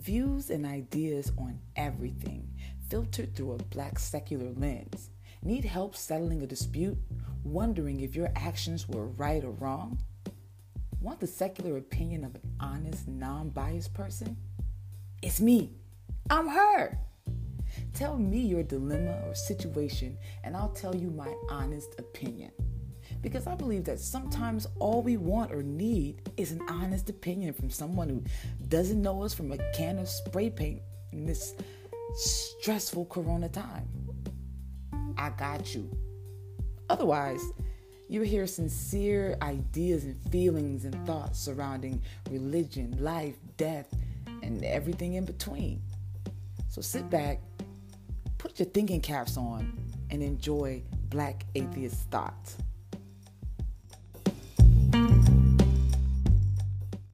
Views and ideas on everything, filtered through a black secular lens. Need help settling a dispute? Wondering if your actions were right or wrong? Want the secular opinion of an honest, non biased person? It's me. I'm her. Tell me your dilemma or situation, and I'll tell you my honest opinion. Because I believe that sometimes all we want or need is an honest opinion from someone who doesn't know us from a can of spray paint in this stressful corona time. I got you. Otherwise, you hear sincere ideas and feelings and thoughts surrounding religion, life, death, and everything in between. So sit back, put your thinking caps on, and enjoy Black Atheist Thoughts.